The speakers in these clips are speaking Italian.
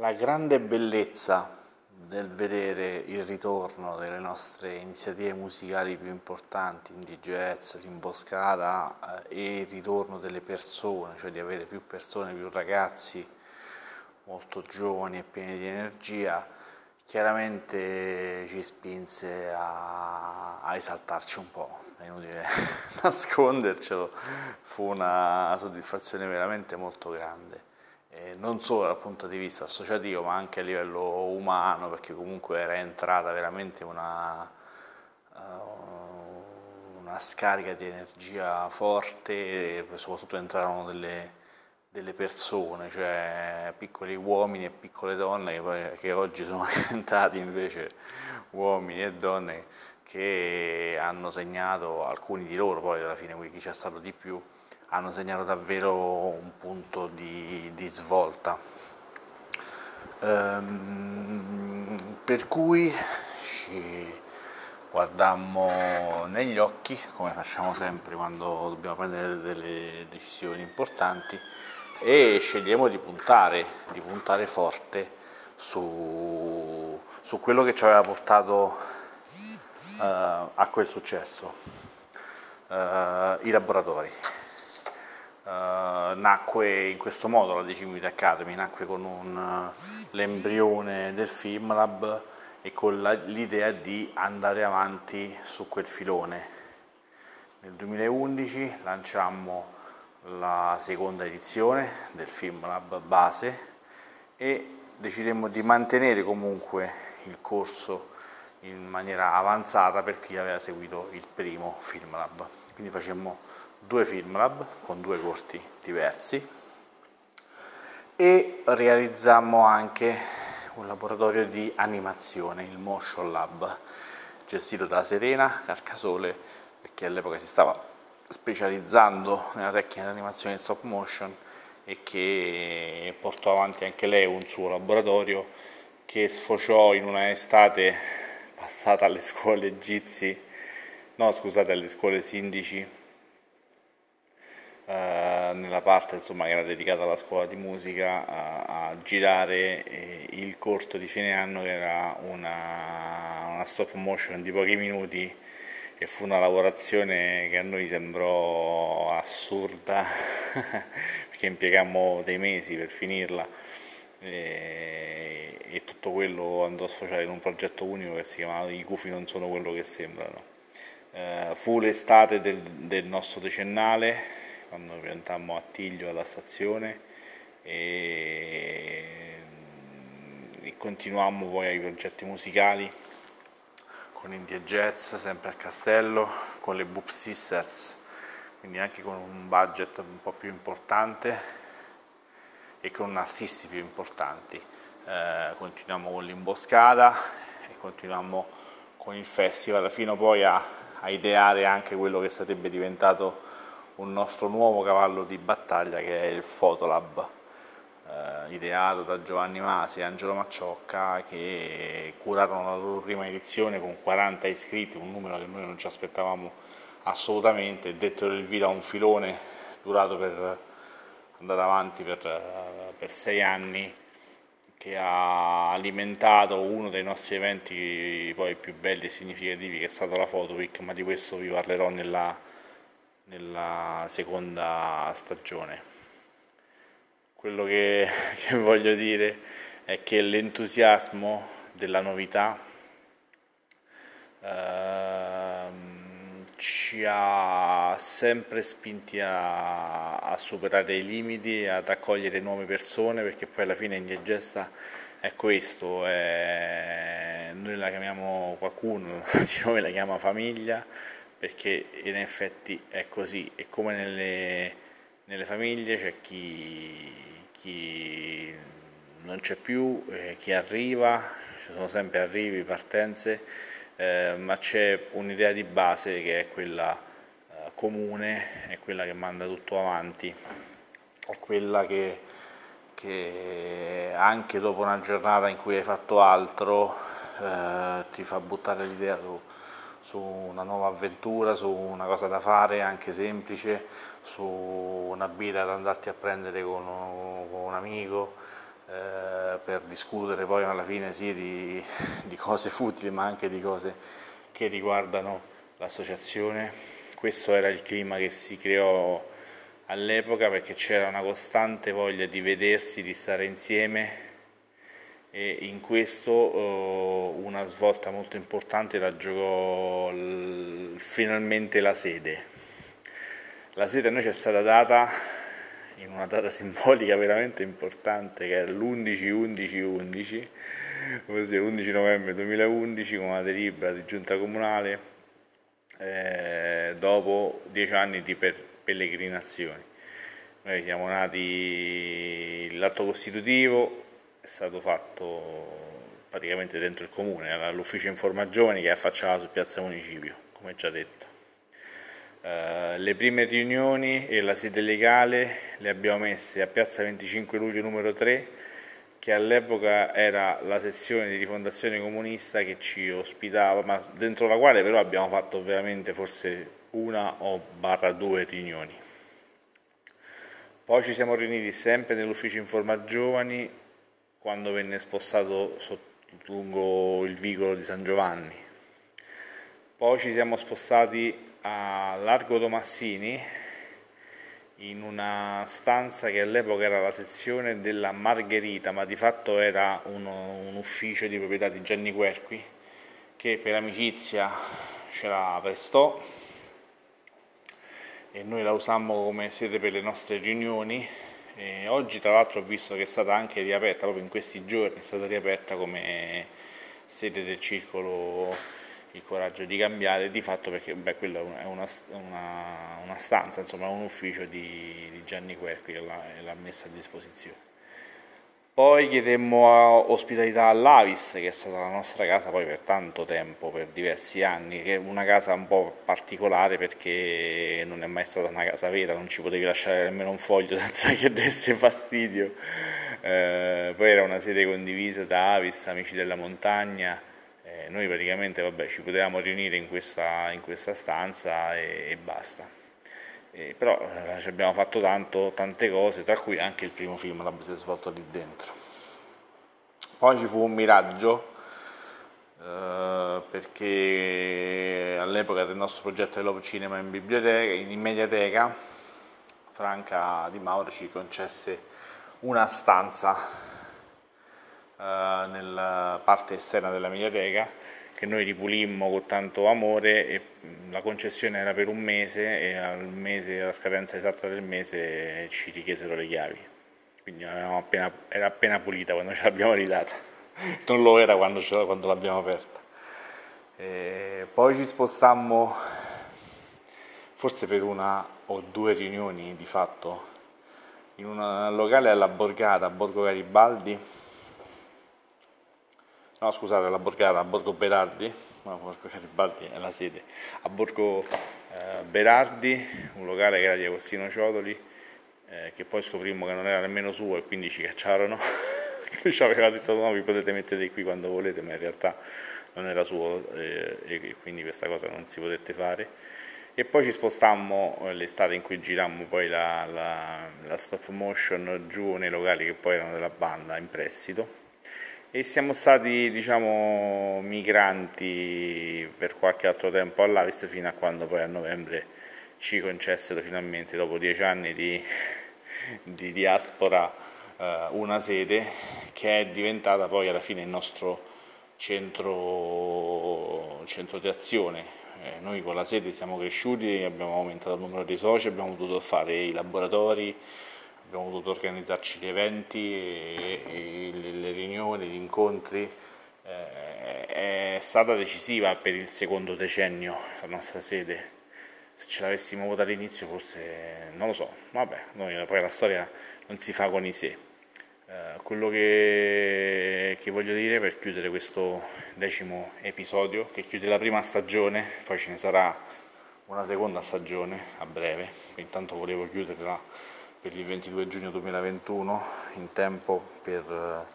La grande bellezza del vedere il ritorno delle nostre iniziative musicali più importanti, indie jazz, l'imboscata eh, e il ritorno delle persone, cioè di avere più persone, più ragazzi molto giovani e pieni di energia, chiaramente ci spinse a, a esaltarci un po', è inutile nascondercelo, fu una soddisfazione veramente molto grande eh, non solo dal punto di vista associativo ma anche a livello umano perché comunque era entrata veramente una, uh, una scarica di energia forte soprattutto entrarono delle, delle, persone, cioè piccoli uomini e piccole donne che, poi, che oggi sono diventati invece uomini e donne che hanno segnato alcuni di loro, poi alla fine chi c'è stato di più, hanno segnato davvero un punto di, di svolta. Ehm, per cui ci guardammo negli occhi, come facciamo sempre quando dobbiamo prendere delle decisioni importanti, e scegliamo di puntare, di puntare forte su, su quello che ci aveva portato uh, a quel successo, uh, i laboratori. Uh, nacque in questo modo la Decimite Academy, nacque con un, uh, l'embrione del Film Lab e con la, l'idea di andare avanti su quel filone. Nel 2011 lanciammo la seconda edizione del Film Lab base e decidemmo di mantenere comunque il corso in maniera avanzata per chi aveva seguito il primo Film Lab. Quindi facemmo due film lab con due corti diversi e realizzammo anche un laboratorio di animazione, il Motion Lab, gestito da Serena Carcasole, che all'epoca si stava specializzando nella tecnica di animazione stop motion e che portò avanti anche lei un suo laboratorio che sfociò in una estate passata alle scuole egizi, no scusate, alle scuole sindici eh, nella parte insomma, che era dedicata alla scuola di musica a, a girare eh, il corto di fine anno che era una, una stop motion di pochi minuti e fu una lavorazione che a noi sembrò assurda perché impiegammo dei mesi per finirla e, e, tutto quello andò a sfociare in un progetto unico che si chiamava I gufi non sono quello che sembrano. Uh, fu l'estate del, del nostro decennale quando piantammo Tiglio alla stazione e, e continuammo poi ai progetti musicali con Indie Jazz sempre a Castello, con le Boop Sisters, quindi anche con un budget un po' più importante e con artisti più importanti. Eh, continuiamo con l'Imboscata e continuiamo con il festival fino poi a, a ideare anche quello che sarebbe diventato un nostro nuovo cavallo di battaglia che è il Fotolab, eh, ideato da Giovanni Masi e Angelo Macciocca che curarono la loro prima edizione con 40 iscritti, un numero che noi non ci aspettavamo assolutamente, dettero il vita a un filone durato per andare avanti per, per sei anni che ha alimentato uno dei nostri eventi poi più belli e significativi che è stata la Photo Week, ma di questo vi parlerò nella nella seconda stagione. Quello che, che voglio dire è che l'entusiasmo della novità ehm, ci ha sempre spinti a, a, superare i limiti, ad accogliere nuove persone, perché poi alla fine in Gesta è questo, è, noi la chiamiamo qualcuno di noi la chiama famiglia, perché in effetti è così. E come nelle, nelle famiglie c'è chi, chi, non c'è più, eh, chi arriva, ci sono sempre arrivi, partenze, eh, ma c'è un'idea di base che è quella eh, comune, è quella che manda tutto avanti, è quella che, che anche dopo una giornata in cui hai fatto altro eh, ti fa buttare l'idea su su una nuova avventura, su una cosa da fare anche semplice, su una birra da andarti a prendere con, un amico, eh, per discutere poi alla fine sì di, di cose futili ma anche di cose che riguardano l'associazione. Questo era il clima che si creò all'epoca perché c'era una costante voglia di vedersi, di stare insieme e in questo uh, una svolta molto importante la giocò finalmente la sede. La sede a noi ci è stata data in una data simbolica veramente importante che era l'11-11-11, ossia l'11 novembre 2011 con una delibera di giunta comunale eh, dopo dieci anni di per pellegrinazioni. Noi siamo nati, l'atto costitutivo stato fatto praticamente dentro il comune, all'ufficio Informa Giovani che affacciava su Piazza Municipio, come già detto. Uh, le prime riunioni e la sede legale le abbiamo messe a Piazza 25 luglio numero 3, che all'epoca era la sezione di rifondazione comunista che ci ospitava, ma dentro la quale però abbiamo fatto veramente forse una o barra due riunioni. Poi ci siamo riuniti sempre nell'ufficio Informa Giovani quando venne spostato lungo il vicolo di San Giovanni. Poi ci siamo spostati a Largo Tomassini in una stanza che all'epoca era la sezione della Margherita, ma di fatto era uno, un ufficio di proprietà di Gianni Querqui che per amicizia ce la prestò e noi la usammo come sede per le nostre riunioni. E oggi tra l'altro ho visto che è stata anche riaperta, proprio in questi giorni è stata riaperta come sede del circolo il coraggio di cambiare di fatto perché beh, quello è una, una, una stanza, insomma un ufficio di, di Gianni Querqui che l'ha messa a disposizione. Poi chiedemmo ospitalità all'Avis, che è stata la nostra casa poi per tanto tempo, per diversi anni, che è una casa un po' particolare perché non è mai stata una casa vera, non ci potevi lasciare nemmeno un foglio senza che desse fastidio. Eh, poi era una sede condivisa da Avis, Amici della Montagna, eh, noi praticamente vabbè, ci potevamo riunire in questa, in questa stanza e, e basta. Eh, però eh, abbiamo fatto tanto, tante cose, tra cui anche il primo film l'abbiamo svolto lì dentro. Poi ci fu un miraggio, eh, perché all'epoca del nostro progetto Love Cinema in, biblioteca, in mediateca, Franca Di Mauro ci concesse una stanza eh, nella parte esterna della mediateca che noi ripulimmo con tanto amore e la concessione era per un mese e al mese, alla scadenza esatta del mese ci richiesero le chiavi. Quindi appena, era appena pulita quando ce l'abbiamo ridata. Non lo era quando, quando l'abbiamo aperta. E poi ci spostammo forse per una o due riunioni di fatto in un locale alla Borgata, a Borgo Garibaldi no scusate la Borgata, a Borgo Berardi, no, Borgo Garibaldi è la sede, a Borgo eh, Berardi, un locale che era di Agostino Ciotoli, eh, che poi scoprimmo che non era nemmeno suo e quindi ci cacciarono. Lui ci aveva detto no, vi potete mettere qui quando volete, ma in realtà non era suo eh, e quindi questa cosa non si potette fare. E poi ci spostammo eh, l'estate in cui girammo poi la, la, la stop motion giù nei locali che poi erano della banda in prestito e siamo stati diciamo migranti per qualche altro tempo all'Avis fino a quando poi a novembre ci concessero finalmente dopo dieci anni di, di diaspora eh, una sede che è diventata poi alla fine il nostro centro, centro di azione. Eh, noi con la sede siamo cresciuti abbiamo aumentato il numero di soci abbiamo potuto fare i laboratori abbiamo dovuto organizzarci gli eventi, e, e le, riunioni, gli incontri. Eh, è stata decisiva per il secondo decennio la nostra sede. Se ce l'avessimo avuta all'inizio forse non lo so, vabbè, noi, poi la storia non si fa con i sé. Eh, quello che, che voglio dire per chiudere questo decimo episodio, che chiude la prima stagione, poi ce ne sarà una seconda stagione a breve, intanto volevo chiuderla per il 22 giugno 2021 in tempo per,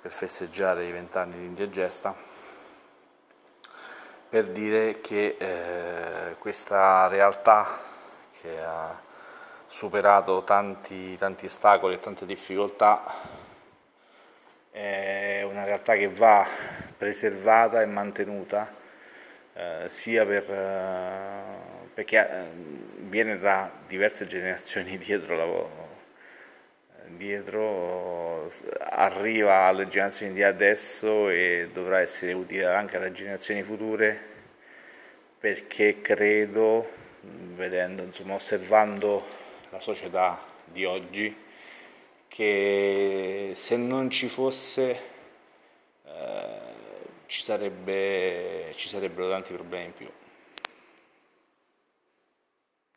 per festeggiare i vent'anni di India Gesta per dire che eh, questa realtà che ha superato tanti, tanti ostacoli e tante difficoltà è una realtà che va preservata e mantenuta eh, sia per, eh, perché eh, viene da diverse generazioni dietro la dietro arriva alle generazioni di adesso e dovrà essere utile anche alle generazioni future perché credo, vedendo, insomma, osservando la società di oggi, che se non ci fosse eh, ci, sarebbe, ci sarebbero tanti problemi in più.